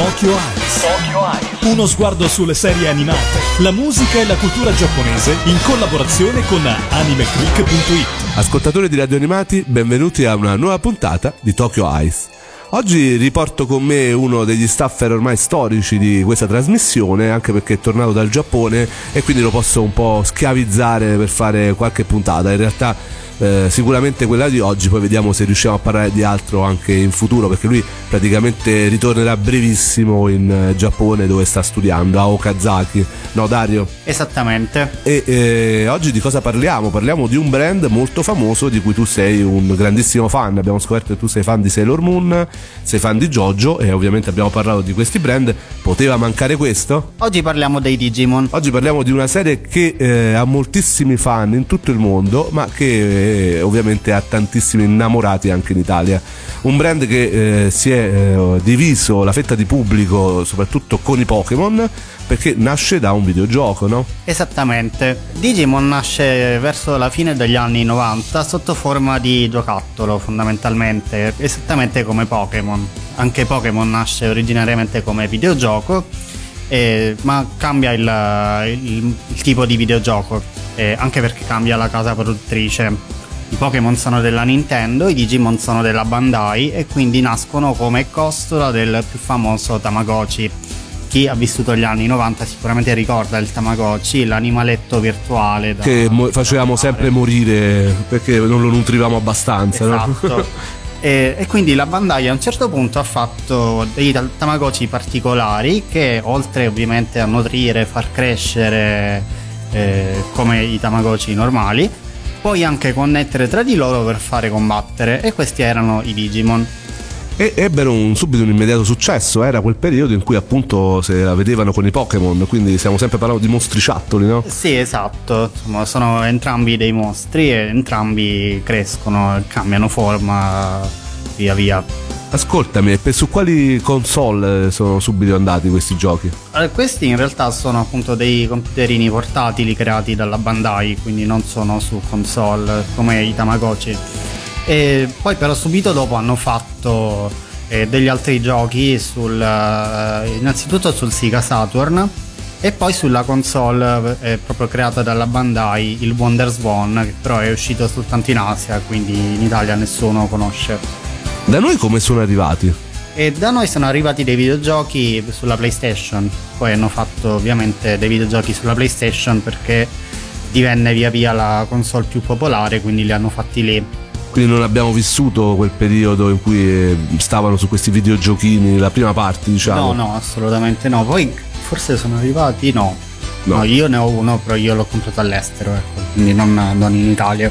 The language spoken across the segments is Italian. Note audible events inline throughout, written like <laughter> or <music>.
Tokyo Eyes. Uno sguardo sulle serie animate, la musica e la cultura giapponese in collaborazione con animeclick.it. Ascoltatori di Radio Animati, benvenuti a una nuova puntata di Tokyo Eyes. Oggi riporto con me uno degli staffer ormai storici di questa trasmissione, anche perché è tornato dal Giappone e quindi lo posso un po' schiavizzare per fare qualche puntata. In realtà eh, sicuramente quella di oggi, poi vediamo se riusciamo a parlare di altro anche in futuro, perché lui praticamente ritornerà brevissimo in eh, Giappone dove sta studiando, a Okazaki. No Dario? Esattamente. E eh, oggi di cosa parliamo? Parliamo di un brand molto famoso di cui tu sei un grandissimo fan. Abbiamo scoperto che tu sei fan di Sailor Moon, sei fan di JoJo e ovviamente abbiamo parlato di questi brand. Poteva mancare questo? Oggi parliamo dei Digimon. Oggi parliamo di una serie che eh, ha moltissimi fan in tutto il mondo, ma che ovviamente ha tantissimi innamorati anche in Italia. Un brand che eh, si è eh, diviso la fetta di pubblico soprattutto con i Pokémon perché nasce da un videogioco, no? Esattamente. Digimon nasce verso la fine degli anni 90 sotto forma di giocattolo fondamentalmente, esattamente come Pokémon. Anche Pokémon nasce originariamente come videogioco, eh, ma cambia il, il, il, tipo di videogioco, eh, anche perché cambia la casa produttrice i Pokémon sono della Nintendo, i Digimon sono della Bandai e quindi nascono come costola del più famoso Tamagotchi. Chi ha vissuto gli anni 90 sicuramente ricorda il Tamagotchi, l'animaletto virtuale. che mo- facevamo sempre morire perché non lo nutrivamo abbastanza. Esatto. No? <laughs> e, e, quindi la Bandai a un certo punto ha fatto dei Tamagotchi particolari che oltre ovviamente a nutrire, far crescere eh, come i Tamagotchi normali, puoi anche connettere tra di loro per fare combattere e questi erano i Digimon. E ebbero un, subito un immediato successo, era quel periodo in cui appunto se la vedevano con i Pokémon, quindi stiamo sempre parlando di mostriciattoli, no? Sì, esatto, Insomma, sono entrambi dei mostri e entrambi crescono, cambiano forma via via. Ascoltami, su quali console eh, sono subito andati questi giochi? Allora, questi in realtà sono appunto dei computerini portatili creati dalla Bandai, quindi non sono su console come i Tamagotchi. E poi però subito dopo hanno fatto eh, degli altri giochi sul, eh, innanzitutto sul Sega Saturn e poi sulla console eh, proprio creata dalla Bandai, il Wonder Swan, che però è uscito soltanto in Asia, quindi in Italia nessuno conosce. Da noi come sono arrivati? E da noi sono arrivati dei videogiochi sulla PlayStation. Poi hanno fatto ovviamente dei videogiochi sulla PlayStation perché divenne via via la console più popolare, quindi li hanno fatti lì. Quindi non abbiamo vissuto quel periodo in cui eh, stavano su questi videogiochini, la prima parte, diciamo. No, no, assolutamente no. Poi forse sono arrivati, no. No, no io ne ho uno, però io l'ho comprato all'estero, ecco, quindi non, non in Italia.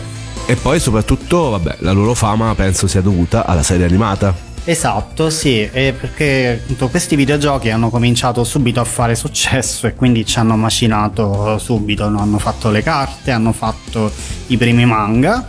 E poi soprattutto, vabbè, la loro fama penso sia dovuta alla serie animata. Esatto, sì, perché appunto, questi videogiochi hanno cominciato subito a fare successo e quindi ci hanno macinato subito, no? hanno fatto le carte, hanno fatto i primi manga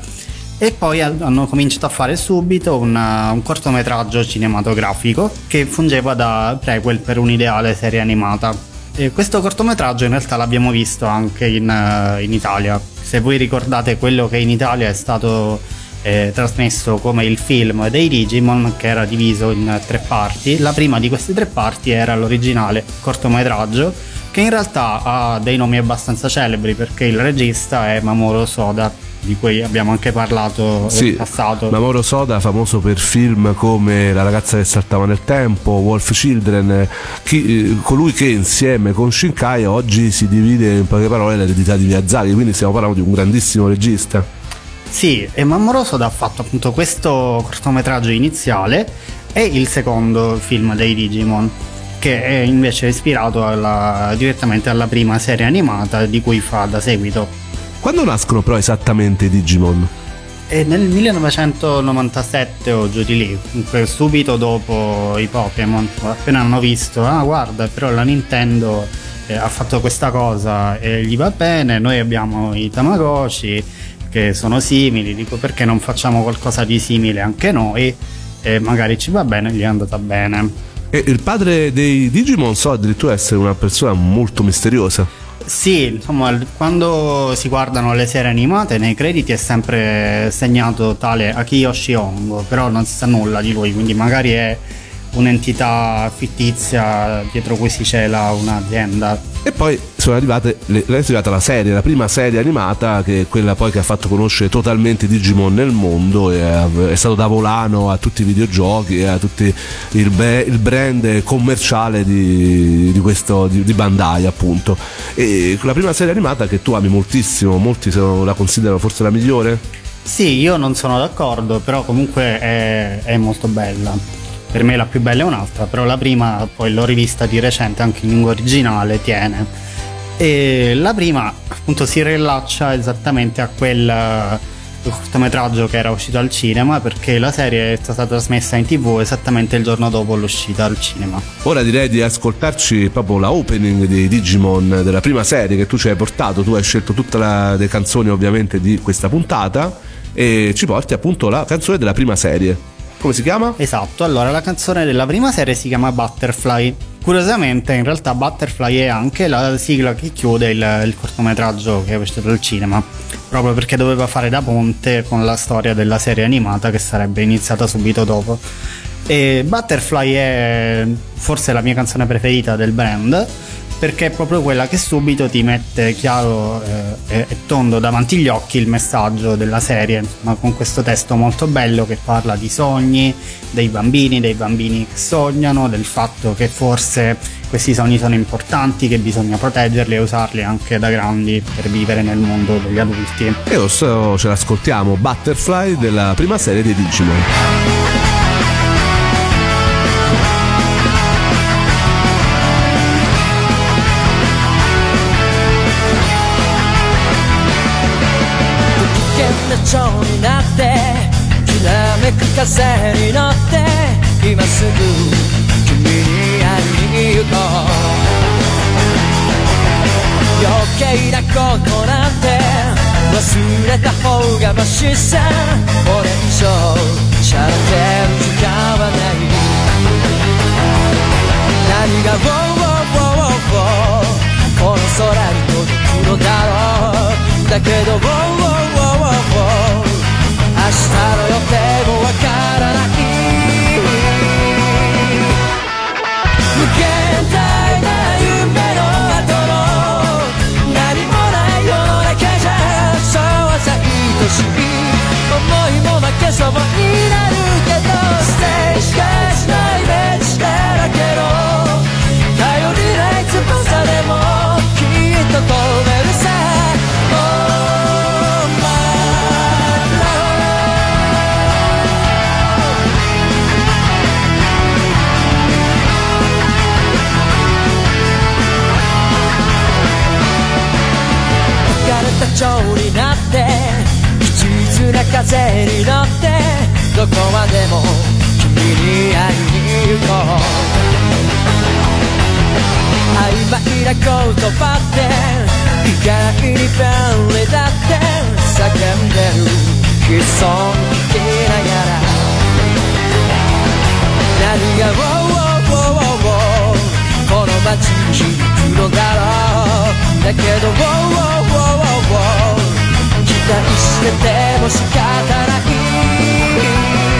e poi hanno cominciato a fare subito una, un cortometraggio cinematografico che fungeva da prequel per un'ideale serie animata. E questo cortometraggio in realtà l'abbiamo visto anche in, in Italia, se voi ricordate quello che in Italia è stato eh, trasmesso come il film dei Digimon che era diviso in tre parti. La prima di queste tre parti era l'originale cortometraggio che in realtà ha dei nomi abbastanza celebri perché il regista è Mamoru Soda di cui abbiamo anche parlato sì, in passato. Mamoru Soda, famoso per film come La ragazza che saltava nel tempo, Wolf Children, chi, eh, colui che insieme con Shinkai oggi si divide in poche parole l'eredità di Miyazaki, quindi stiamo parlando di un grandissimo regista. Sì, e Mamoru Soda ha fatto appunto questo cortometraggio iniziale e il secondo film dei Digimon che è invece ispirato alla, direttamente alla prima serie animata di cui fa da seguito. Quando nascono però esattamente i Digimon? E nel 1997 o giù di lì, subito dopo i Pokémon, appena hanno visto, ah guarda, però la Nintendo eh, ha fatto questa cosa e gli va bene, noi abbiamo i Tamagotchi che sono simili, dico perché non facciamo qualcosa di simile anche noi e magari ci va bene, gli è andata bene. E il padre dei Digimon so addirittura essere una persona molto misteriosa. Sì, insomma, quando si guardano le serie animate nei crediti è sempre segnato tale Akiyoshi Hongo, però non si sa nulla di lui, quindi magari è un'entità fittizia dietro cui si cela un'azienda. E poi sono arrivate, è arrivata la serie, la prima serie animata che è quella poi che ha fatto conoscere totalmente Digimon nel mondo e è, stato da volano a tutti i videogiochi a tutti il, be, il brand commerciale di, di, questo, di, di, Bandai appunto. E la prima serie animata che tu ami moltissimo, molti la considerano forse la migliore? Sì, io non sono d'accordo, però comunque è, è molto bella per me la più bella è un'altra, però la prima poi l'ho rivista di recente anche in lingua originale, tiene. E la prima appunto si rilaccia esattamente a quel eh, cortometraggio che era uscito al cinema perché la serie è stata trasmessa in tv esattamente il giorno dopo l'uscita al cinema. Ora direi di ascoltarci proprio la opening di Digimon della prima serie che tu ci hai portato, tu hai scelto tutte le canzoni ovviamente di questa puntata e ci porti appunto la canzone della prima serie. Come si chiama? Esatto, allora la canzone della prima serie si chiama Butterfly. Curiosamente, in realtà Butterfly è anche la sigla che chiude il, il cortometraggio che è uscito al cinema, proprio perché doveva fare da ponte con la storia della serie animata che sarebbe iniziata subito dopo. E Butterfly è forse la mia canzone preferita del brand perché è proprio quella che subito ti mette chiaro eh, e tondo davanti agli occhi il messaggio della serie, ma con questo testo molto bello che parla di sogni, dei bambini, dei bambini che sognano, del fatto che forse questi sogni sono importanti, che bisogna proteggerli e usarli anche da grandi per vivere nel mondo degli adulti. E adesso ce l'ascoltiamo, Butterfly della prima serie di Digimon. 風に乗って今すぐ君に会いに行こう余計なことなんて忘れた方がマシさ。これ以上しゃれてる時間はない。何が「ウォーウォーウォーウォー」この空に届くのだろうだけど「ウォーウォーウォー明日の予定もわからない無限大な夢の後の何もない世の中じゃそうはさ愛しい思いも負けそうにに行こう曖昧な言葉って意外に便利だって叫んでる。悲壮聞きながら。何が「ウォーウォーウォーウォーこの街に響くのだろう。だけど「ウォーウォーウォーウォー期待してても仕方ない。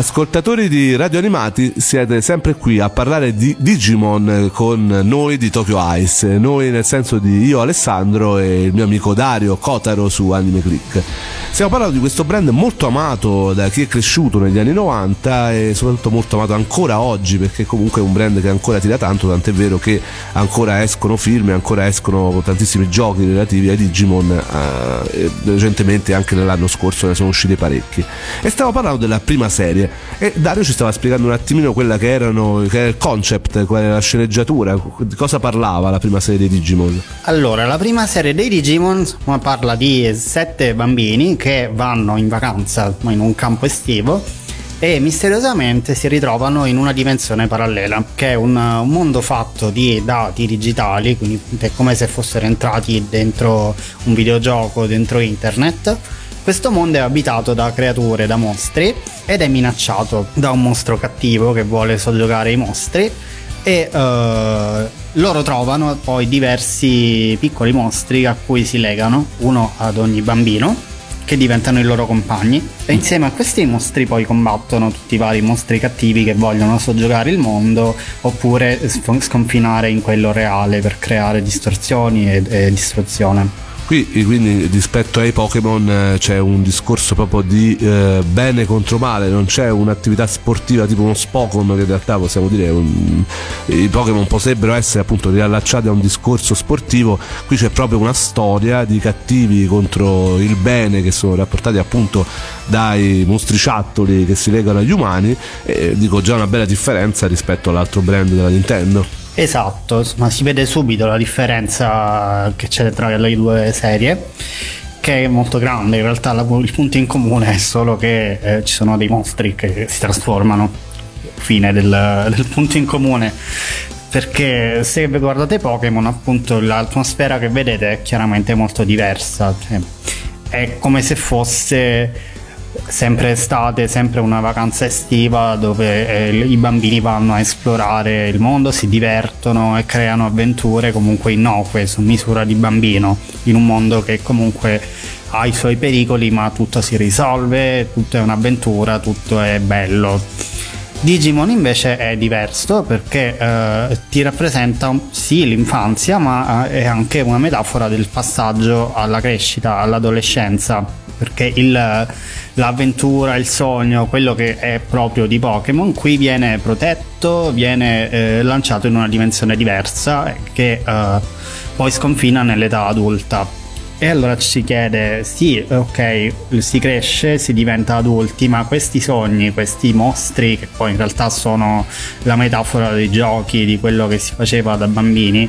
Ascoltatori di Radio Animati, siete sempre qui a parlare di Digimon con noi di Tokyo Ice. Noi nel senso di io Alessandro e il mio amico Dario Kotaro su Anime Click. Stiamo parlando di questo brand molto amato da chi è cresciuto negli anni 90 e soprattutto molto amato ancora oggi perché comunque è un brand che ancora tira tanto, tant'è vero che ancora escono film ancora escono tantissimi giochi relativi ai Digimon eh, recentemente anche nell'anno scorso ne sono usciti parecchi. E stiamo parlando della prima serie e Dario ci stava spiegando un attimino quella che erano che era il concept, qual era la sceneggiatura, di cosa parlava la prima serie dei Digimon. Allora, la prima serie dei Digimon parla di sette bambini che vanno in vacanza in un campo estivo e misteriosamente si ritrovano in una dimensione parallela, che è un, un, mondo fatto di dati digitali, quindi è come se fossero entrati dentro un videogioco, dentro internet. Questo mondo è abitato da creature, da mostri ed è minacciato da un mostro cattivo che vuole soggiogare i mostri e uh, loro trovano poi diversi piccoli mostri a cui si legano, uno ad ogni bambino, che diventano i loro compagni e insieme a questi mostri poi combattono tutti i vari mostri cattivi che vogliono soggiogare il mondo oppure sconfinare in quello reale per creare distorsioni e, e distruzione. Qui quindi rispetto ai Pokémon eh, c'è un discorso proprio di eh, bene contro male, non c'è un'attività sportiva tipo uno Spokon che in realtà possiamo dire un, i Pokémon potrebbero essere appunto riallacciati a un discorso sportivo, qui c'è proprio una storia di cattivi contro il bene che sono rapportati appunto dai mostriciattoli che si legano agli umani e dico già una bella differenza rispetto all'altro brand della Nintendo. Esatto, ma si vede subito la differenza che c'è tra le due serie che è molto grande, in realtà il punto in comune è solo che eh, ci sono dei mostri che si trasformano, fine del, del punto in comune. Perché se guardate Pokémon appunto l'atmosfera che vedete è chiaramente molto diversa. Cioè, è come se fosse sempre estate, sempre una vacanza estiva dove eh, i bambini vanno a esplorare il mondo, si divertono e creano avventure comunque innocue su misura di bambino, in un mondo che comunque ha i suoi pericoli ma tutto si risolve, tutto è un'avventura, tutto è bello. Digimon invece è diverso perché eh, ti rappresenta sì l'infanzia ma eh, è anche una metafora del passaggio alla crescita, all'adolescenza perché il, l'avventura, il sogno, quello che è proprio di Pokémon qui viene protetto, viene eh, lanciato in una dimensione diversa che eh, poi sconfina nell'età adulta e allora ci chiede, sì, ok, si cresce, si diventa adulti, ma questi sogni, questi mostri, che poi in realtà sono la metafora dei giochi, di quello che si faceva da bambini,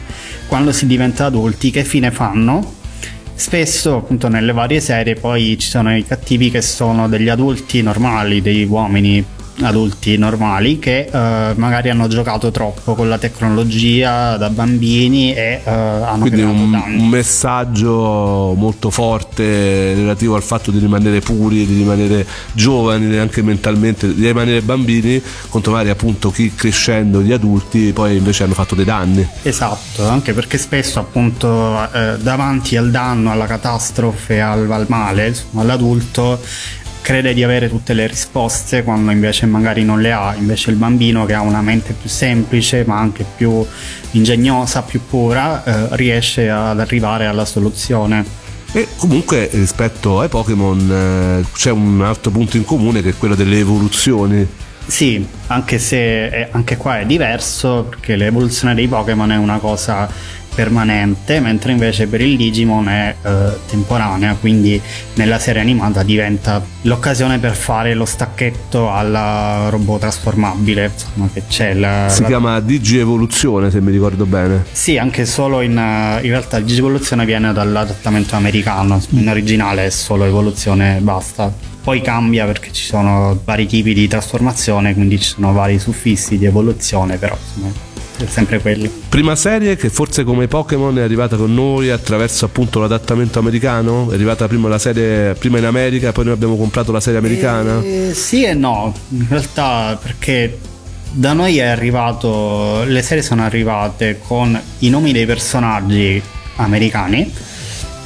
quando si diventa adulti, che fine fanno? Spesso, appunto, nelle varie serie poi ci sono i cattivi che sono degli adulti normali, degli uomini adulti normali che uh, magari hanno giocato troppo con la tecnologia da bambini e uh, hanno quindi un, danni. un messaggio molto forte relativo al fatto di rimanere puri di rimanere giovani anche mentalmente di rimanere bambini contro magari appunto chi crescendo gli adulti poi invece hanno fatto dei danni esatto anche perché spesso appunto eh, davanti al danno alla catastrofe al, al male all'adulto crede di avere tutte le risposte quando invece magari non le ha, invece il bambino che ha una mente più semplice ma anche più ingegnosa, più pura, eh, riesce ad arrivare alla soluzione. E comunque rispetto ai Pokémon eh, c'è un altro punto in comune che è quello delle evoluzioni. Sì, anche se è, anche qua è diverso perché l'evoluzione dei Pokémon è una cosa permanente, mentre invece per il Digimon è eh, temporanea, quindi nella serie animata diventa l'occasione per fare lo stacchetto alla robot trasformabile, insomma che c'è la, Si la... chiama Digi Evoluzione se mi ricordo bene. Sì, anche solo in, in realtà Digi Evoluzione viene dall'adattamento americano, in originale è solo evoluzione e basta. Poi cambia perché ci sono vari tipi di trasformazione, quindi ci sono vari suffissi di evoluzione, però insomma sempre quelli. Prima serie che forse come Pokémon è arrivata con noi attraverso appunto l'adattamento americano? È arrivata prima la serie prima in America, poi noi abbiamo comprato la serie americana? Eh, sì e no, in realtà perché da noi è arrivato, le serie sono arrivate con i nomi dei personaggi americani,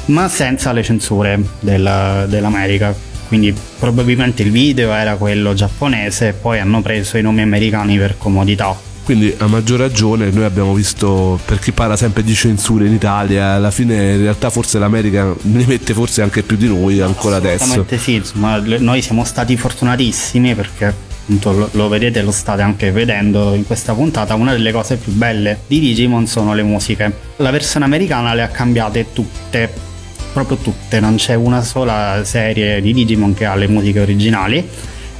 ma senza le censure del, dell'America quindi probabilmente il video era quello giapponese e poi hanno preso i nomi americani per comodità. Quindi a maggior ragione noi abbiamo visto, per chi parla sempre di censure in Italia, alla fine in realtà forse l'America ne mette forse anche più di noi ancora adesso. Sì, insomma, noi siamo stati fortunatissimi perché lo, lo, vedete, lo state anche vedendo in questa puntata, una delle cose più belle di Digimon sono le musiche. La versione americana le ha cambiate tutte, proprio tutte, non c'è una sola serie di Digimon che ha le musiche originali.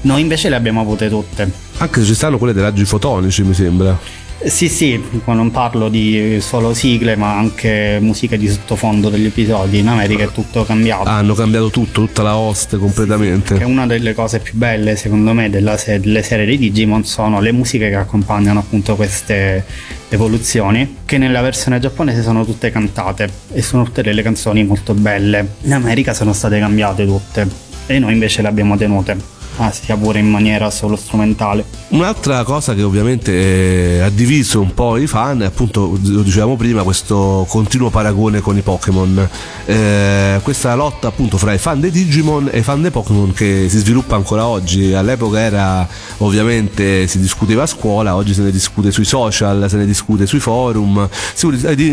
Noi invece le abbiamo avute tutte. Anche se ci stanno quelle dei raggi fotonici, mi sembra. Sì, sì, non parlo di solo sigle, ma anche musiche di sottofondo degli episodi. In America è tutto cambiato. hanno cambiato tutto, tutta la host completamente. Sì, è una delle cose più belle, secondo me, se- delle serie di Digimon sono le musiche che accompagnano appunto queste evoluzioni, che nella versione giapponese sono tutte cantate e sono tutte delle canzoni molto belle. In America sono state cambiate tutte e noi invece le abbiamo tenute ah, sia pure in maniera solo strumentale. Un'altra cosa che ovviamente eh, ha diviso un po' i fan è appunto, lo dicevamo prima, questo continuo paragone con i Pokémon. Eh, questa lotta appunto fra i fan dei Digimon e i fan dei Pokémon che si sviluppa ancora oggi. All'epoca era ovviamente si discuteva a scuola, oggi se ne discute sui social, se ne discute sui forum.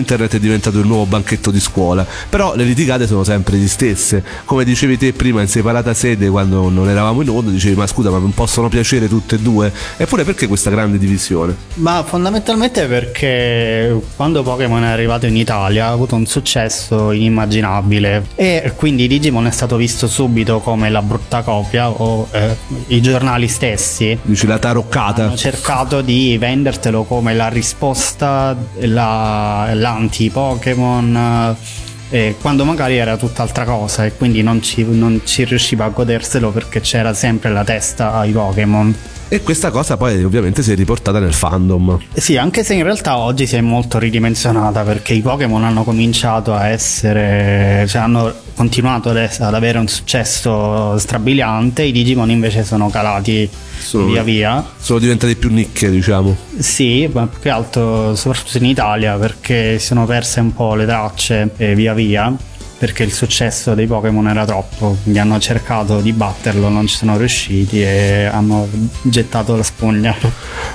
Internet è diventato il nuovo banchetto di scuola. Però le litigate sono sempre le stesse. Come dicevi te prima in separata sede quando non eravamo in onda dicevi ma scusa ma non possono piacere tutte e due? Eppure perché questa grande divisione? Ma fondamentalmente perché quando Pokémon è arrivato in Italia ha avuto un successo inimmaginabile e quindi Digimon è stato visto subito come la brutta copia o eh, i giornali stessi. Dici la taroccata. Hanno cercato di vendertelo come la risposta la, l'anti Pokémon eh, quando magari era tutt'altra cosa e quindi non ci, non ci riusciva a goderselo perché c'era sempre la testa ai Pokémon. E questa cosa poi ovviamente si è riportata nel fandom. Sì, anche se in realtà oggi si è molto ridimensionata perché i Pokémon hanno cominciato a essere, cioè hanno continuato ad avere un successo strabiliante, i Digimon invece sono calati sono, via via. Sono diventati più nicchie, diciamo. Sì, ma più che altro soprattutto in Italia perché si sono perse un po' le tracce eh, via via perché il successo dei Pokémon era troppo, quindi hanno cercato di batterlo, non ci sono riusciti e hanno gettato la spugna.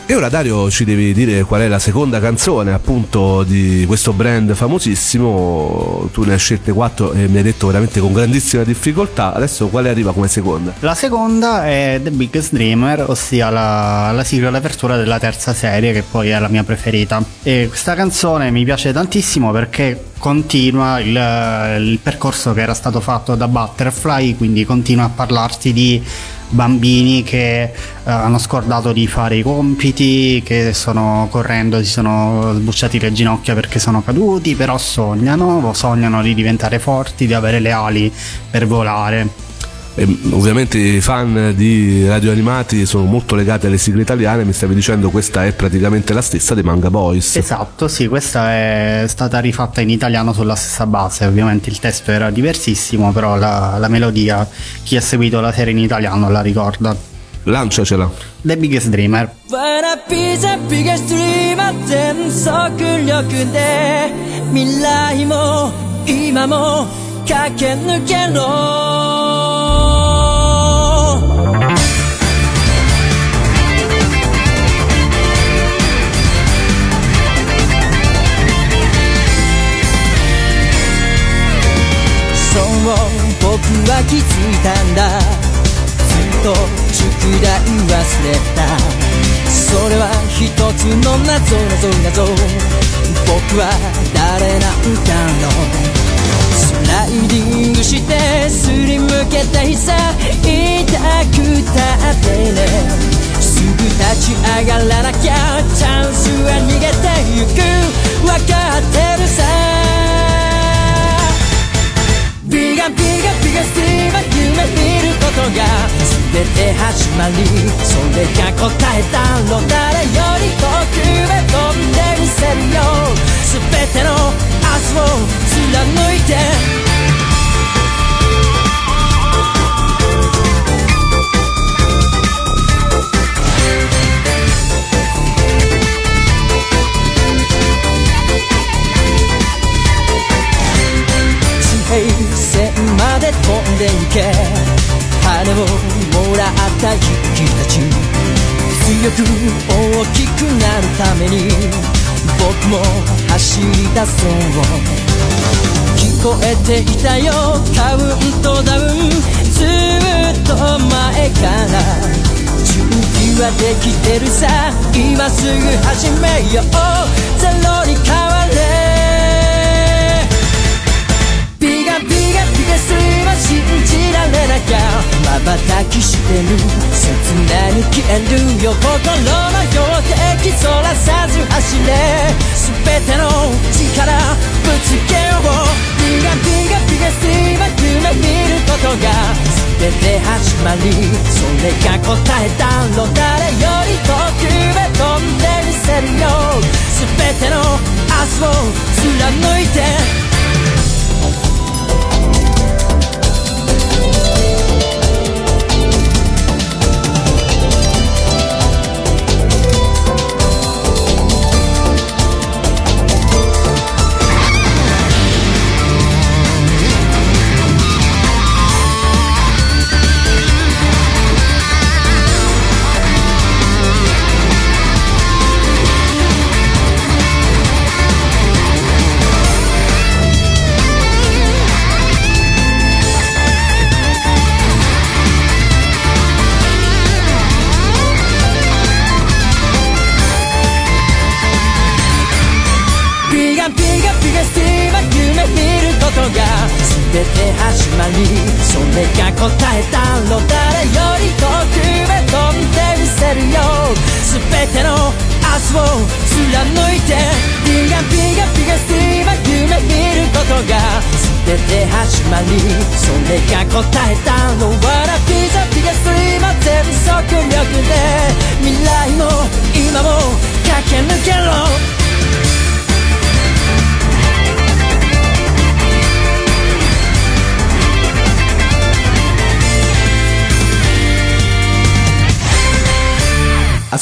E ora Dario ci devi dire qual è la seconda canzone appunto di questo brand famosissimo, tu ne hai scelte quattro e mi hai detto veramente con grandissima difficoltà, adesso quale arriva come seconda? La seconda è The Biggest Dreamer, ossia la, la sigla d'apertura della terza serie che poi è la mia preferita. E questa canzone mi piace tantissimo perché continua il, il, percorso che era stato fatto da Butterfly, quindi continua a parlarti di bambini che uh, hanno scordato di fare i compiti, che sono correndo, si sono sbucciati le ginocchia perché sono caduti, però sognano, sognano di diventare forti, di avere le ali per volare e ovviamente i fan di radio animati sono molto legati alle sigle italiane, mi stavi dicendo questa è praticamente la stessa dei Manga Boys. Esatto, sì, questa è stata rifatta in italiano sulla stessa base, ovviamente il testo era diversissimo, però la, la melodia, chi ha seguito la serie in italiano la ricorda. Lanciacela. The Biggest Dreamer. biggest dreamer 全速力で未来も今も駆け抜けろ は気づいたんだ。ずっと宿題忘れた。それは一つの謎謎謎。僕は誰なんだろう。スライディングしてすりむけてさ痛くたってね。すぐ立ち上がらなきゃ。チャンスは逃げてゆく。分かってるさ。ビガビガビガスティーは夢見ることが全て始まりそれが答えだろう誰より遠くへ飛んでみせるよ全ての明日を貫いて平線まで飛んでいけ。羽をもらった勇気たち。強く大きくなるために僕も走り出そう聞こえていたよ。カウントダウン。ずっと前から。準備はできてるさ。今すぐ始めよう。ゼロに変すは信じられなきゃ瞬きしてる切なに消えるよ心の標的そらさず走れ全ての力ぶつけようビガビガビガすは夢見ることが全て始まりそれが答えだろう誰より遠くへ飛んでみせるよ全ての明日を貫いて全て始まり。それが答えだろうわらビザピガスティーは全速力で未来も今も駆け抜けろ。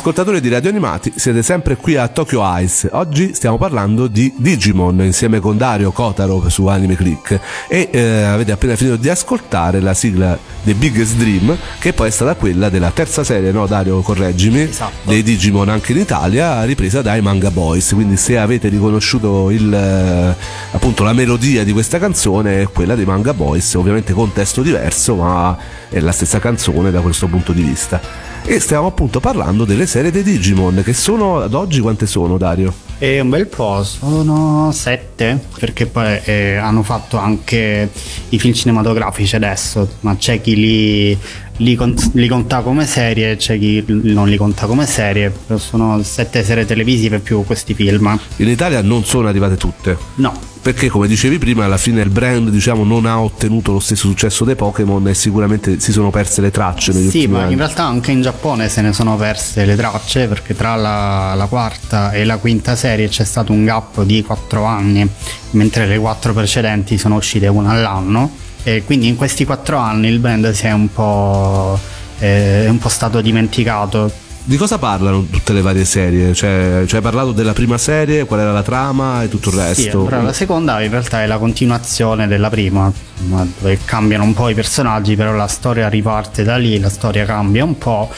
Ascoltatori di Radio Animati, siete sempre qui a Tokyo Ice. Oggi stiamo parlando di Digimon insieme con Dario Kotaro su Anime Click e eh, avete appena finito di ascoltare la sigla The Biggest Dream che poi è stata quella della terza serie, no Dario, correggimi, Esatto. dei Digimon anche in Italia, ripresa dai Manga Boys. Quindi se avete riconosciuto il, eh, appunto la melodia di questa canzone è quella dei Manga Boys, ovviamente con testo diverso, ma è la stessa canzone da questo punto di vista. E stiamo appunto parlando delle serie dei Digimon, che sono ad oggi quante sono, Dario? E un bel po', sono sette, perché poi eh, hanno fatto anche i film cinematografici adesso, ma c'è chi li, li, con- li conta come serie, c'è chi non li conta come serie, però sono sette serie televisive più questi film. In Italia non sono arrivate tutte. No, Perché come dicevi prima, alla fine il brand diciamo, non ha ottenuto lo stesso successo dei Pokémon e sicuramente si sono perse le tracce negli Sì, ma anni. in realtà anche in Giappone se ne sono perse le tracce perché tra la, la quarta e la quinta serie c'è stato un gap di 4 anni, mentre le quattro precedenti sono uscite una all'anno e quindi in questi 4 anni il brand si è un po', eh, è un po' stato dimenticato. Di cosa parlano tutte le varie serie? Cioè, cioè hai parlato della prima serie, qual era la trama e tutto il Sì, resto? però la seconda in realtà è la continuazione della prima, ma dove cambiano un po' i personaggi, però la storia riparte da lì, la storia cambia un po',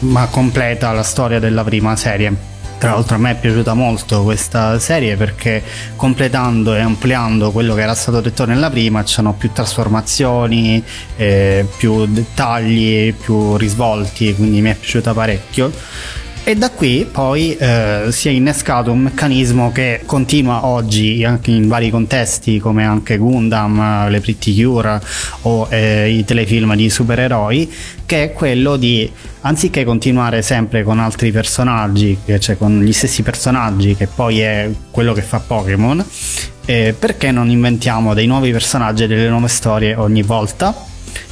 ma completa la storia della prima serie. Tra l'altro a me è piaciuta molto questa serie perché completando e ampliando quello che era stato detto nella prima c'erano più trasformazioni, eh, più dettagli, più risvolti, quindi mi è piaciuta parecchio. E da qui poi eh, si è innescato un meccanismo che continua oggi anche in vari contesti come anche Gundam, eh, le Pretty Cure o eh, i telefilm di supereroi che è quello di anziché continuare sempre con altri personaggi, cioè con gli stessi personaggi che poi è quello che fa Pokémon, eh, perché non inventiamo dei nuovi personaggi e delle nuove storie ogni volta?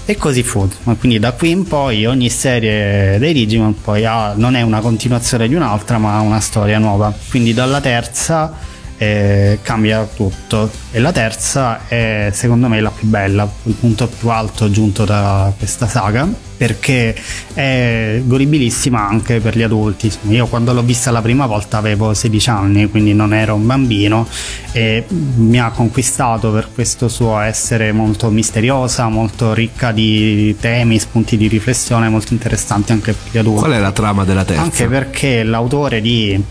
E così fu, quindi da qui in poi ogni serie dei Digimon poi ha- non è una continuazione di un'altra ma una storia nuova. Quindi dalla terza eh, cambia tutto. E la terza è secondo me la più bella, il punto più alto giunto da questa saga, perché è godibilissima anche per gli adulti. Io quando l'ho vista la prima volta avevo 16 anni, quindi non ero un bambino e mi ha conquistato per questo suo essere molto misteriosa, molto ricca di temi, spunti di riflessione molto interessanti anche per gli adulti. Qual è la trama della terza? Anche perché l'autore di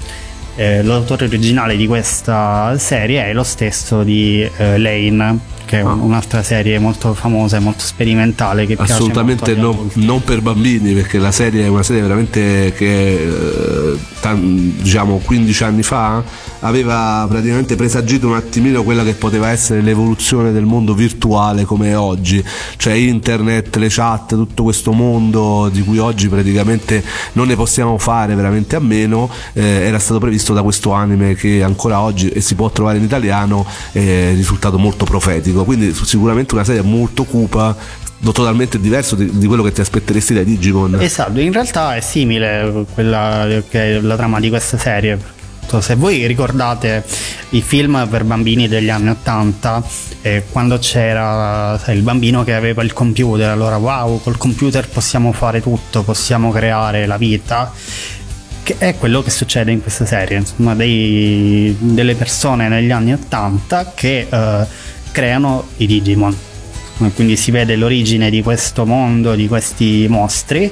eh, l'autore originale di questa serie è lo stesso di eh, Lane che è un'altra serie molto famosa e molto sperimentale che Assolutamente no- non per bambini, perché la serie è una serie veramente che eh, diciamo 15 anni fa aveva praticamente presagito un attimino quella che poteva essere l'evoluzione del mondo virtuale come è oggi, cioè internet, le chat, tutto questo mondo di cui oggi praticamente non ne possiamo fare veramente a meno, eh, era stato previsto da questo anime che ancora oggi e si può trovare in italiano è risultato molto profetico, quindi sicuramente una serie molto cupa totalmente diverso di, di quello che ti aspetteresti dai Digimon. Esatto, in realtà è simile quella che è la trama di questa serie. Se voi ricordate i film per bambini degli anni 80, eh, quando c'era sai, il bambino che aveva il computer, allora wow, col computer possiamo fare tutto, possiamo creare la vita. Che è quello che succede in questa serie, insomma, dei- delle persone negli anni 80 che eh, creano i Digimon. Quindi si vede l'origine di questo mondo, di questi mostri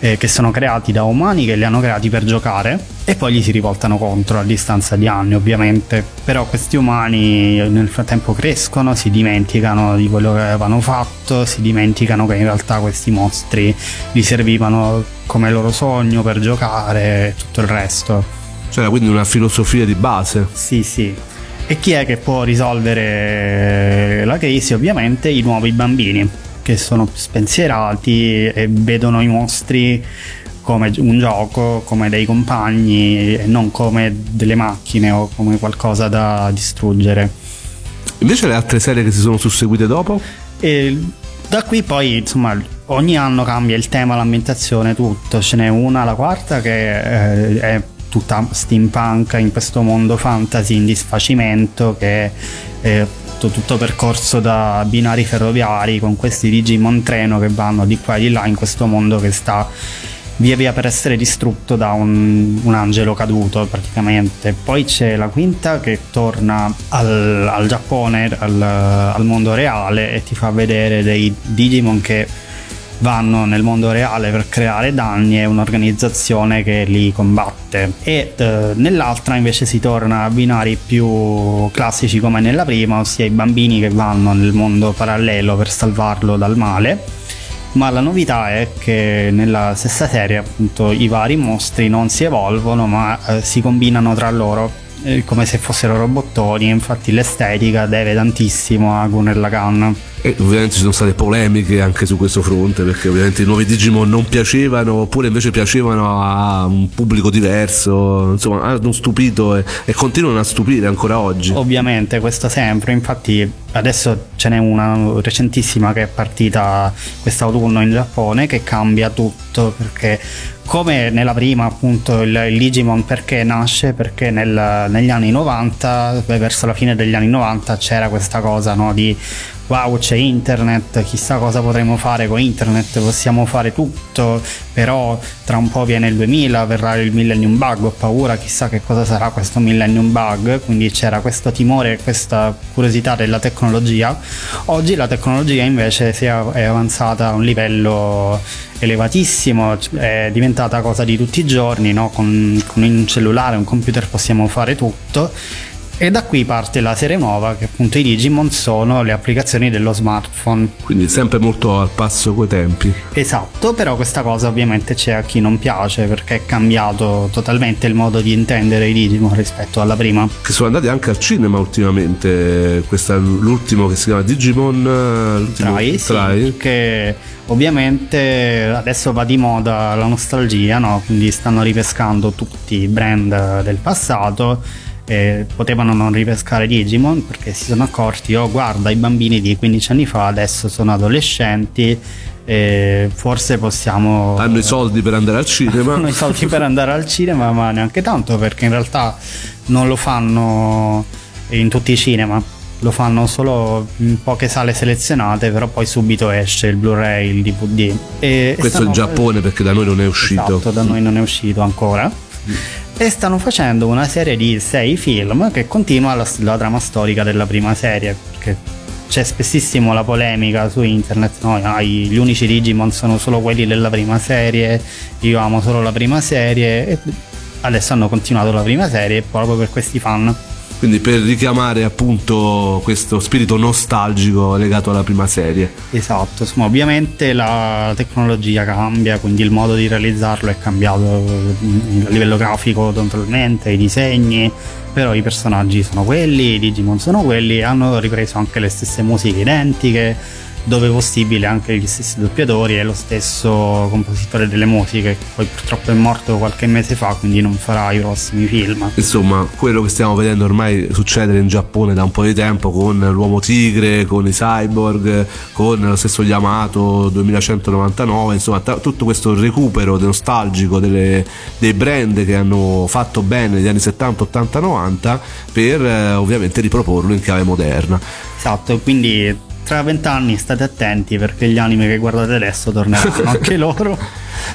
eh, che sono creati da umani che li hanno creati per giocare e poi gli si rivoltano contro a distanza di anni ovviamente. Però questi umani nel frattempo crescono, si dimenticano di quello che avevano fatto, si dimenticano che in realtà questi mostri li servivano come loro sogno per giocare e tutto il resto. C'era quindi una filosofia di base. Sì, sì. E chi è che può risolvere la crisi? Ovviamente i nuovi bambini, che sono spensierati e vedono i mostri come un gioco, come dei compagni e non come delle macchine o come qualcosa da distruggere. Invece le altre serie che si sono susseguite dopo? E da qui poi, insomma, ogni anno cambia il tema, l'ambientazione, tutto. Ce n'è una, la quarta, che eh, è tutta steampunk in questo mondo fantasy in disfacimento, che è tutto, tutto percorso da binari ferroviari con questi Digimon treno che vanno di qua e di là in questo mondo che sta via via per essere distrutto da un, un angelo caduto praticamente. Poi c'è la quinta che torna al, al Giappone, al, al mondo reale e ti fa vedere dei Digimon che vanno nel mondo reale per creare danni e un'organizzazione che li combatte. E eh, nell'altra invece si torna a binari più classici come nella prima ossia i bambini che vanno nel mondo parallelo per salvarlo dal male. Ma la novità è che nella stessa serie appunto i vari mostri non si evolvono ma eh, si combinano tra loro eh, come se fossero robottoni. Infatti l'estetica deve tantissimo a Gunnar Lagan E ovviamente ci sono state polemiche anche su questo fronte perché ovviamente i nuovi Digimon non piacevano oppure invece piacevano a un pubblico diverso, insomma hanno stupito e, e continuano a stupire ancora oggi. Ovviamente, questo sempre, infatti adesso ce n'è una recentissima che è partita quest'autunno in Giappone che cambia tutto perché come nella prima appunto il, il Digimon perché nasce? Perché nel- negli anni 90, beh, verso la fine degli anni 90 c'era questa cosa no, di wow c'è internet, chissà cosa potremo fare con internet, possiamo fare tutto, però tra un po' viene il 2000, verrà il millennium bug, ho paura, chissà che cosa sarà questo millennium bug, quindi c'era questo timore, questa curiosità della tecnologia. Oggi la tecnologia invece è avanzata a un livello elevatissimo, è diventata cosa di tutti i giorni, no? con, con un cellulare, un computer possiamo fare tutto. E da qui parte la serie nuova, che appunto i Digimon sono le applicazioni dello smartphone. Quindi sempre molto al passo coi tempi. Esatto, però questa cosa ovviamente c'è a chi non piace perché è cambiato totalmente il modo di intendere i Digimon rispetto alla prima. Che sono andati anche al cinema ultimamente. Questo è l'ultimo che si chiama Digimon eh, l'ultimo- Try, sì, Try. che ovviamente adesso va di moda la nostalgia, no? quindi stanno ripescando tutti i brand del passato. E potevano non ripescare Digimon perché si sono accorti, oh guarda, i bambini di 15 anni fa adesso sono adolescenti, E forse possiamo Hanno i soldi per andare al cinema. <laughs> hanno i soldi per andare al cinema, ma neanche tanto perché in realtà non lo fanno in tutti i cinema, lo fanno solo in poche sale selezionate, però poi subito esce il Blu-ray, il DVD. E Questo è il Giappone perché da noi non è uscito. Esatto, da noi non è uscito ancora. E stanno facendo una serie di sei film che continua la, la trama storica della prima serie. C'è spessissimo la polemica su internet. No, gli unici Digimon sono solo quelli della prima serie. Io amo solo la prima serie. E adesso hanno continuato la prima serie proprio per questi fan. Quindi per richiamare appunto questo spirito nostalgico legato alla prima serie. Esatto, insomma, ovviamente la tecnologia cambia, quindi il modo di realizzarlo è cambiato mm, a livello grafico totalmente, i disegni, però i personaggi sono quelli, i Digimon sono quelli hanno ripreso anche le stesse musiche identiche, dove possibile anche gli stessi doppiatori e lo stesso compositore delle musiche, che poi purtroppo è morto qualche mese fa, quindi non farà i prossimi film. Insomma, quello che stiamo vedendo ormai succedere in Giappone da un po' di tempo con l'uomo tigre, con i cyborg, con lo stesso Yamato 2199, insomma, ta- tutto questo recupero nostalgico delle- dei brand che hanno fatto bene negli anni 70, 80, 90 per eh, ovviamente riproporlo in chiave moderna. Esatto, quindi tra vent'anni state attenti perché gli anime che guardate adesso torneranno <laughs> anche loro.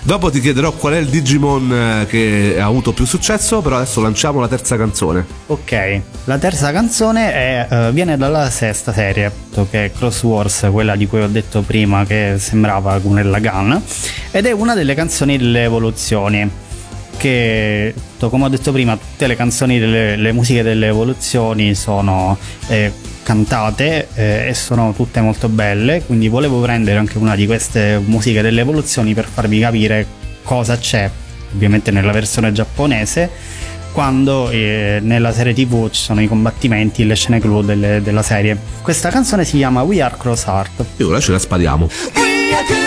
Dopo ti chiederò qual è il Digimon eh, che ha avuto più successo, però adesso lanciamo la terza canzone. Ok, la terza canzone è, eh, viene dalla sesta serie, che è Cross Wars, quella di cui ho detto prima che sembrava Gunella Gun, ed è una delle canzoni delle evoluzioni. Appunto, come ho detto prima, tutte le canzoni, delle, le musiche delle evoluzioni sono eh, cantate eh, e sono tutte molto belle. Quindi volevo prendere anche una di queste musiche delle evoluzioni per farvi capire cosa c'è, ovviamente nella versione giapponese quando eh, nella serie tv ci sono i combattimenti, le scene clou delle- della serie. Questa canzone si chiama We Are Cross Heart. E ora ce la spariamo.「こ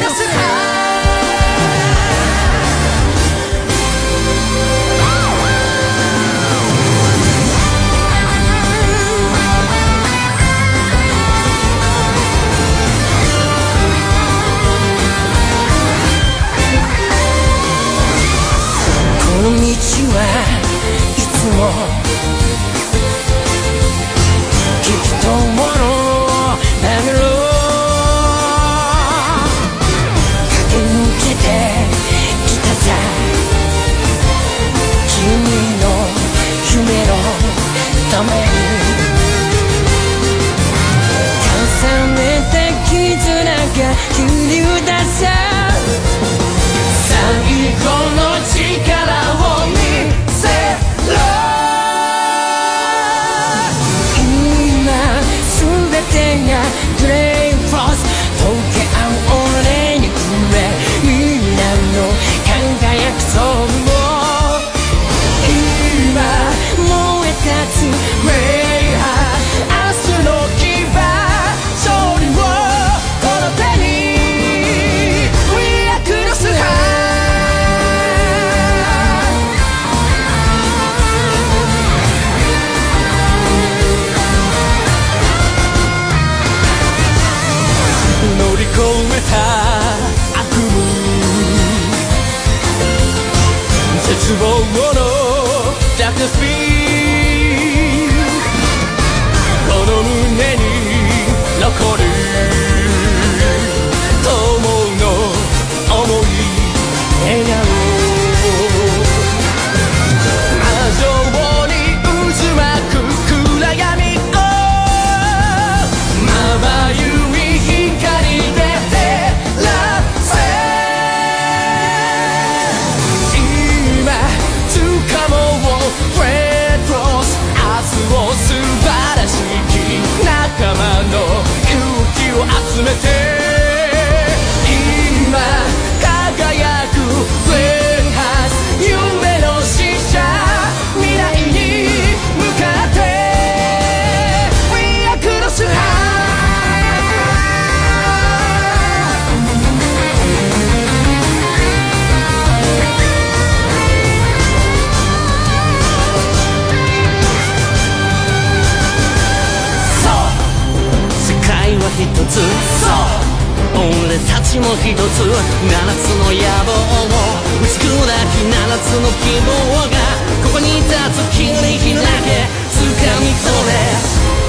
七つの野望を薄く砕き七つの希望がここに立つ切り開け掴み取れ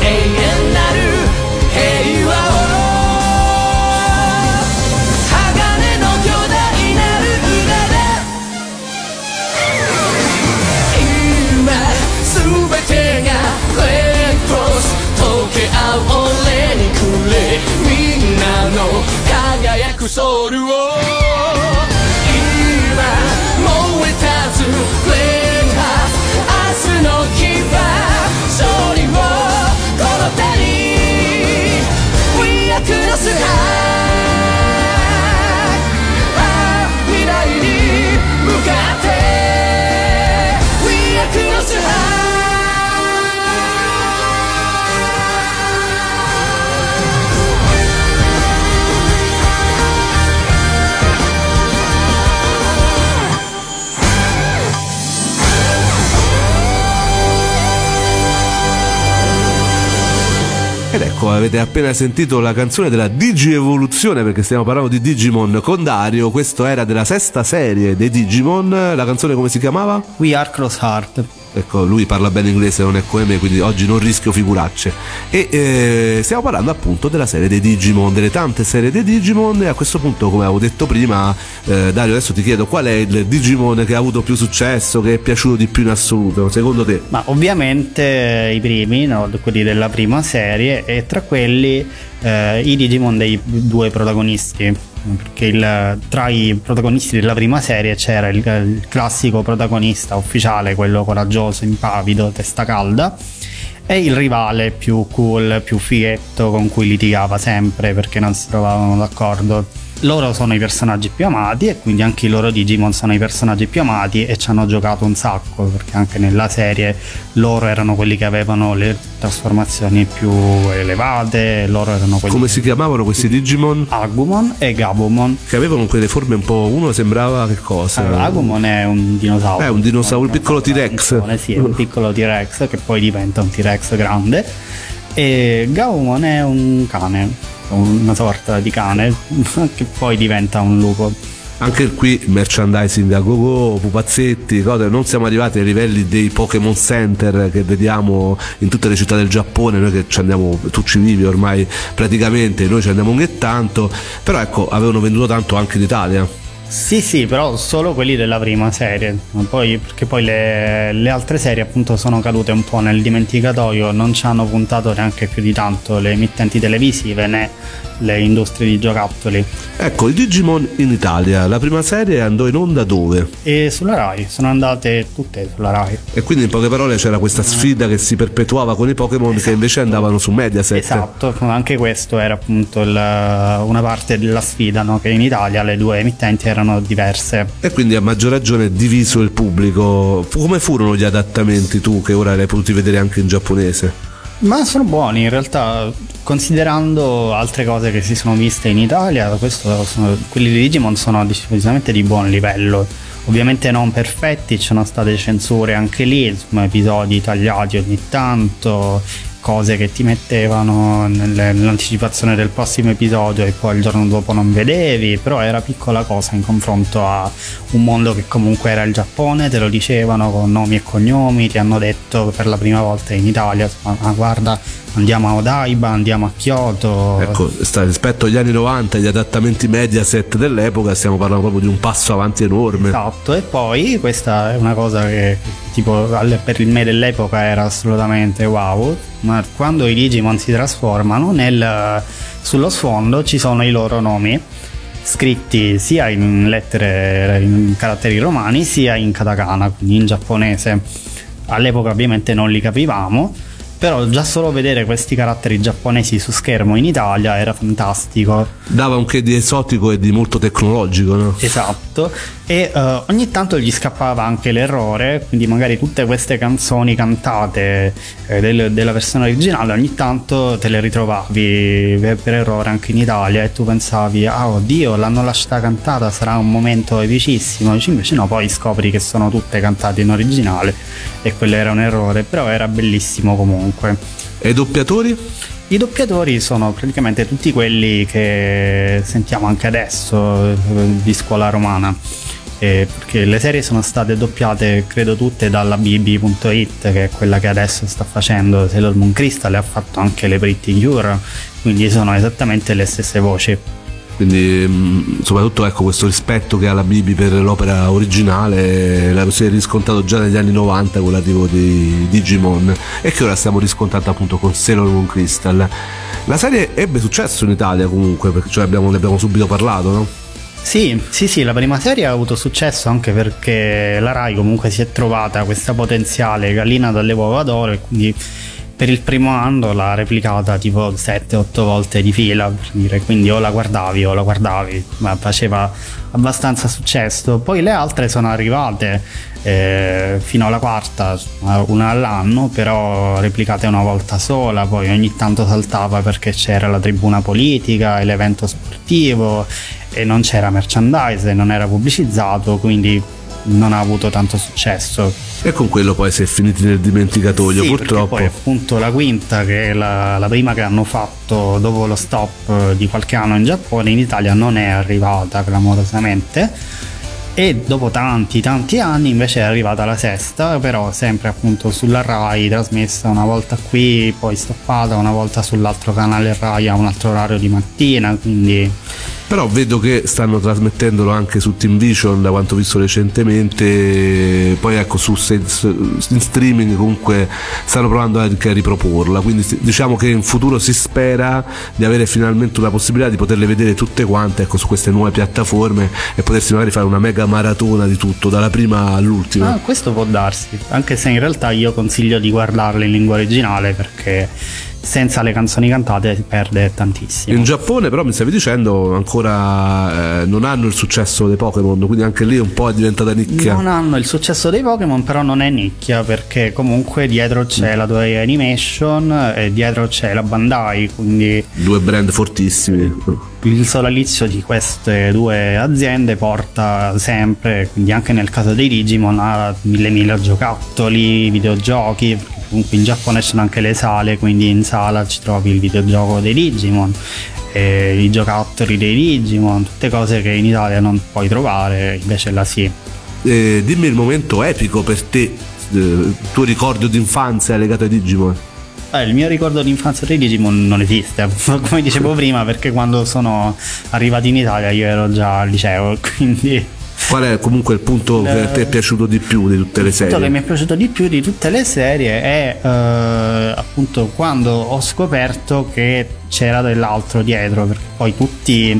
永遠なる平和をみんなのくソウルを今燃えたずフレームハー明日の希望勝利をこの手に We are cross high ecco, avete appena sentito la canzone della Digi Evoluzione perché stiamo parlando di Digimon con Dario. Questo era della sesta serie dei Digimon. La canzone come si chiamava? We are cross heart. Ecco, lui parla bene inglese, non è come me, quindi oggi non rischio figuracce. E eh, stiamo parlando appunto della serie dei Digimon, delle tante serie dei Digimon. E a questo punto, come avevo detto prima, eh, Dario, adesso ti chiedo qual è il Digimon che ha avuto più successo, che è piaciuto di più in assoluto, secondo te? Ma ovviamente i primi, no, quelli della prima serie, e tra quelli eh, i Digimon dei due protagonisti. Perché il- tra i protagonisti della prima serie c'era il, il classico protagonista ufficiale, quello coraggioso, impavido, testa calda, e il rivale più cool, più fighetto con cui litigava sempre perché non si trovavano d'accordo. Loro sono i personaggi più amati e quindi anche i loro Digimon sono i personaggi più amati e ci hanno giocato un sacco perché anche nella serie loro erano quelli che avevano le trasformazioni più elevate, loro erano quelli Come che- si chiamavano questi Digimon? Agumon e Gabumon. Che avevano quelle forme un po'. Uno sembrava che cosa? Allora, Agumon è un dinosauro. È un dinosauro, un piccolo T-Rex. Sì, è un piccolo T-Rex che poi diventa un T-Rex grande. E Gabumon è un cane, una sorta di cane <laughs> che poi diventa un lupo. Anche qui merchandising a go-go, pupazzetti, cose. Non siamo arrivati ai livelli dei Pokémon Center che vediamo in tutte le città del Giappone, noi che ci andiamo, tu ci vivi ormai praticamente, noi ci andiamo ogni tanto, però ecco, avevano venduto tanto anche in Italia. Sì, sì, però solo quelli della prima serie. Poi, perché poi le, le altre serie appunto sono cadute un po' nel dimenticatoio, non ci hanno puntato neanche più di tanto le emittenti televisive né le industrie di giocattoli. Ecco, i Digimon in Italia, la prima serie andò in onda dove? E sulla Rai, sono andate tutte sulla Rai. E quindi in poche parole c'era questa sfida che si perpetuava con i Pokémon che invece andavano su Mediaset. Esatto, anche questo era appunto il- una parte della sfida, no? che in Italia le due emittenti erano diverse. E quindi a maggior ragione diviso il pubblico. Come furono gli adattamenti tu che ora li hai potuti vedere anche in giapponese? Ma sono buoni in realtà, considerando altre cose che si sono viste in Italia, sono- quelli di Digimon sono decisamente di buon livello. Ovviamente non perfetti, ci sono state censure anche lì, insomma, episodi tagliati ogni tanto, cose che ti mettevano nell'anticipazione del prossimo episodio e poi il giorno dopo non vedevi, però era piccola cosa in confronto a un mondo che comunque era il Giappone, te lo dicevano con nomi e cognomi, ti hanno detto per la prima volta in Italia, ah, guarda andiamo a Odaiba, andiamo a Kyoto. Ecco, rispetto agli anni 90 gli adattamenti Mediaset dell'epoca stiamo parlando proprio di un passo avanti enorme. Esatto, e poi questa è una cosa che tipo per me dell'epoca era assolutamente wow, ma quando i Digimon si trasformano nel, sullo sfondo ci sono i loro nomi scritti sia in lettere in caratteri romani sia in katakana, quindi in giapponese. All'epoca ovviamente non li capivamo, però già solo vedere questi caratteri giapponesi su schermo in Italia era fantastico. Dava un che di esotico e di molto tecnologico, no? Esatto, e eh, ogni tanto gli scappava anche l'errore, quindi magari tutte queste canzoni cantate eh, del- della versione originale ogni tanto te le ritrovavi per, errore anche in Italia e tu pensavi, ah oddio, l'hanno lasciata cantata, sarà un momento epicissimo, Dici, invece no, poi scopri che sono tutte cantate in originale e quello era un errore, però era bellissimo comunque. E i doppiatori? I doppiatori sono praticamente tutti quelli che sentiamo anche adesso eh, di scuola romana. Eh, perché le serie sono state doppiate credo tutte dalla BB.it che è quella che adesso sta facendo Sailor Moon Crystal e ha fatto anche le Pretty Cure quindi sono esattamente le stesse voci quindi mh, soprattutto ecco questo rispetto che ha la Bibi per l'opera originale la si è riscontrato già negli anni 90 con l'arrivo di Digimon e che ora stiamo riscontrando appunto con Sailor Moon Crystal la serie ebbe successo in Italia comunque perché cioè abbiamo, ne abbiamo subito parlato no? Sì, sì, sì, la prima serie ha avuto successo anche perché la Rai comunque si è trovata questa potenziale gallina dalle uova d'oro e quindi per il primo anno l'ha replicata tipo 7-8 volte di fila, dire, quindi o la guardavi o la guardavi, ma faceva abbastanza successo. Poi le altre sono arrivate eh, fino alla quarta, una all'anno, però replicate una volta sola, poi ogni tanto saltava perché c'era la tribuna politica, l'evento sportivo e non c'era merchandise, non era pubblicizzato, quindi non ha avuto tanto successo. E con quello poi si è finiti nel dimenticatoio, sì, purtroppo. Poi appunto la quinta, che è la, la, prima che hanno fatto dopo lo stop di qualche anno in Giappone, in Italia non è arrivata clamorosamente. E dopo tanti tanti anni invece è arrivata la sesta, però sempre appunto sulla Rai, trasmessa una volta qui, poi stoppata una volta sull'altro canale Rai a un altro orario di mattina, quindi però vedo che stanno trasmettendolo anche su Team Vision da quanto visto recentemente. Poi ecco su in streaming comunque stanno provando anche a riproporla. Quindi diciamo che in futuro si spera di avere finalmente una possibilità di poterle vedere tutte quante ecco, su queste nuove piattaforme e potersi magari fare una mega maratona di tutto dalla prima all'ultima. Ah, questo può darsi anche se in realtà io consiglio di guardarle in lingua originale perché senza le canzoni cantate si perde tantissimo. In Giappone però mi stavi dicendo ancora eh, non hanno il successo dei Pokémon, quindi anche lì un po' è diventata nicchia. Non hanno il successo dei Pokémon, però non è nicchia perché comunque dietro c'è mm. la Toei Animation e dietro c'è la Bandai, quindi due brand fortissimi. Il solalizio di queste due aziende porta sempre, quindi anche nel caso dei Digimon, a mille mille giocattoli, videogiochi, comunque in Giappone ci sono anche le sale, quindi in sala ci trovi il videogioco dei Digimon, eh, i giocattoli dei Digimon, tutte cose che in Italia non puoi trovare, invece là sì. Eh, dimmi il momento epico per te, eh, il tuo ricordo d'infanzia legato ai Digimon. Eh, il mio ricordo d'infanzia dei Digimon non esiste, <laughs> come dicevo prima, perché quando sono arrivati in Italia io ero già al liceo, <laughs> quindi Qual è comunque il punto che a te è piaciuto di più di tutte le serie? Il punto che mi è piaciuto di più di tutte le serie è eh, appunto quando ho scoperto che c'era dell'altro dietro, perché poi tutti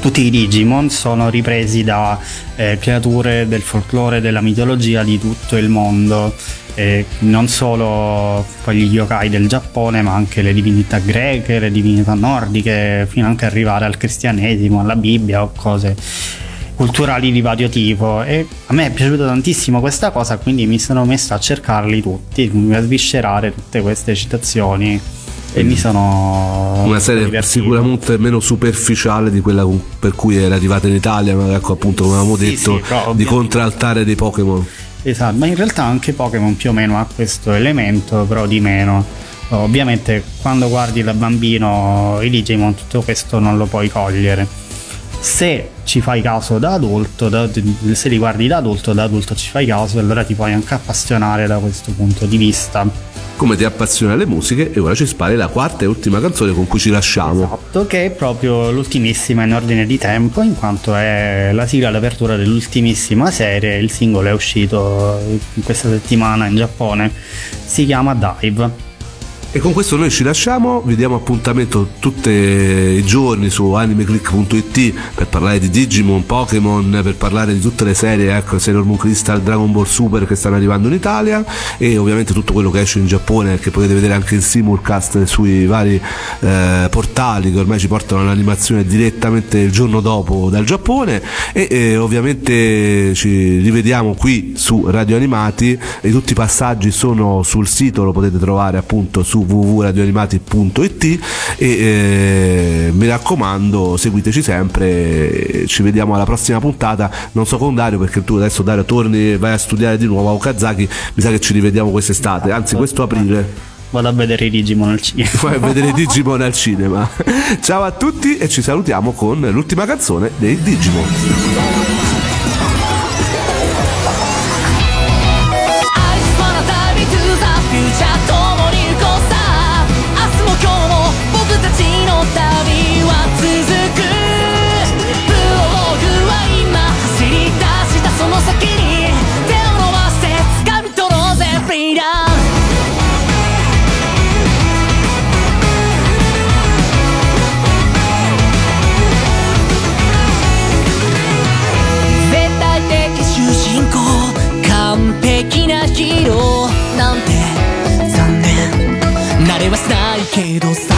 tutti i Digimon sono ripresi da eh, creature del folklore, della mitologia di tutto il mondo, eh, non solo gli yokai del Giappone, ma anche le divinità greche, le divinità nordiche, fino anche arrivare al cristianesimo, alla Bibbia o cose culturali di vario tipo. E a me è piaciuta tantissimo questa cosa quindi mi sono messo a cercarli tutti a sviscerare tutte queste citazioni. E mi sono una serie divertito. sicuramente meno superficiale di quella per cui era arrivata in Italia ma ecco appunto come avevamo detto sì, sì, di contraltare dei Pokémon. Esatto ma in realtà anche Pokémon più o meno ha questo elemento però di meno. Ovviamente quando guardi da bambino i Digimon tutto questo non lo puoi cogliere. Se ci fai caso da adulto, da, se li guardi da adulto, da adulto ci fai caso, allora ti puoi anche appassionare da questo punto di vista. Come ti appassiona le musiche, e ora ci spari la quarta e ultima canzone con cui ci lasciamo. Esatto, che è proprio l'ultimissima in ordine di tempo, in quanto è la sigla d'apertura dell'ultimissima serie. Il singolo è uscito in questa settimana in Giappone, si chiama Dive. E con questo noi ci lasciamo, vi diamo appuntamento tutti i giorni su animeclick.it per parlare di Digimon, Pokémon, per parlare di tutte le serie, ecco, Sailor Moon Crystal, Dragon Ball Super che stanno arrivando in Italia e ovviamente tutto quello che esce in Giappone che potete vedere anche in simulcast sui vari eh, portali che ormai ci portano l'animazione direttamente il giorno dopo dal Giappone e eh, ovviamente ci rivediamo qui su Radio Animati e tutti i passaggi sono sul sito, lo potete trovare appunto su www.radioanimati.it e eh, mi raccomando seguiteci sempre ci vediamo alla prossima puntata non so con Dario perché tu adesso Dario torni vai a studiare di nuovo a Okazaki mi sa che ci rivediamo quest'estate anzi questo aprile Vado a vedere i Digimon al cinema. <laughs> Vai a vedere Digimon al cinema. Ciao a tutti e ci salutiamo con l'ultima canzone dei Digimon. 도사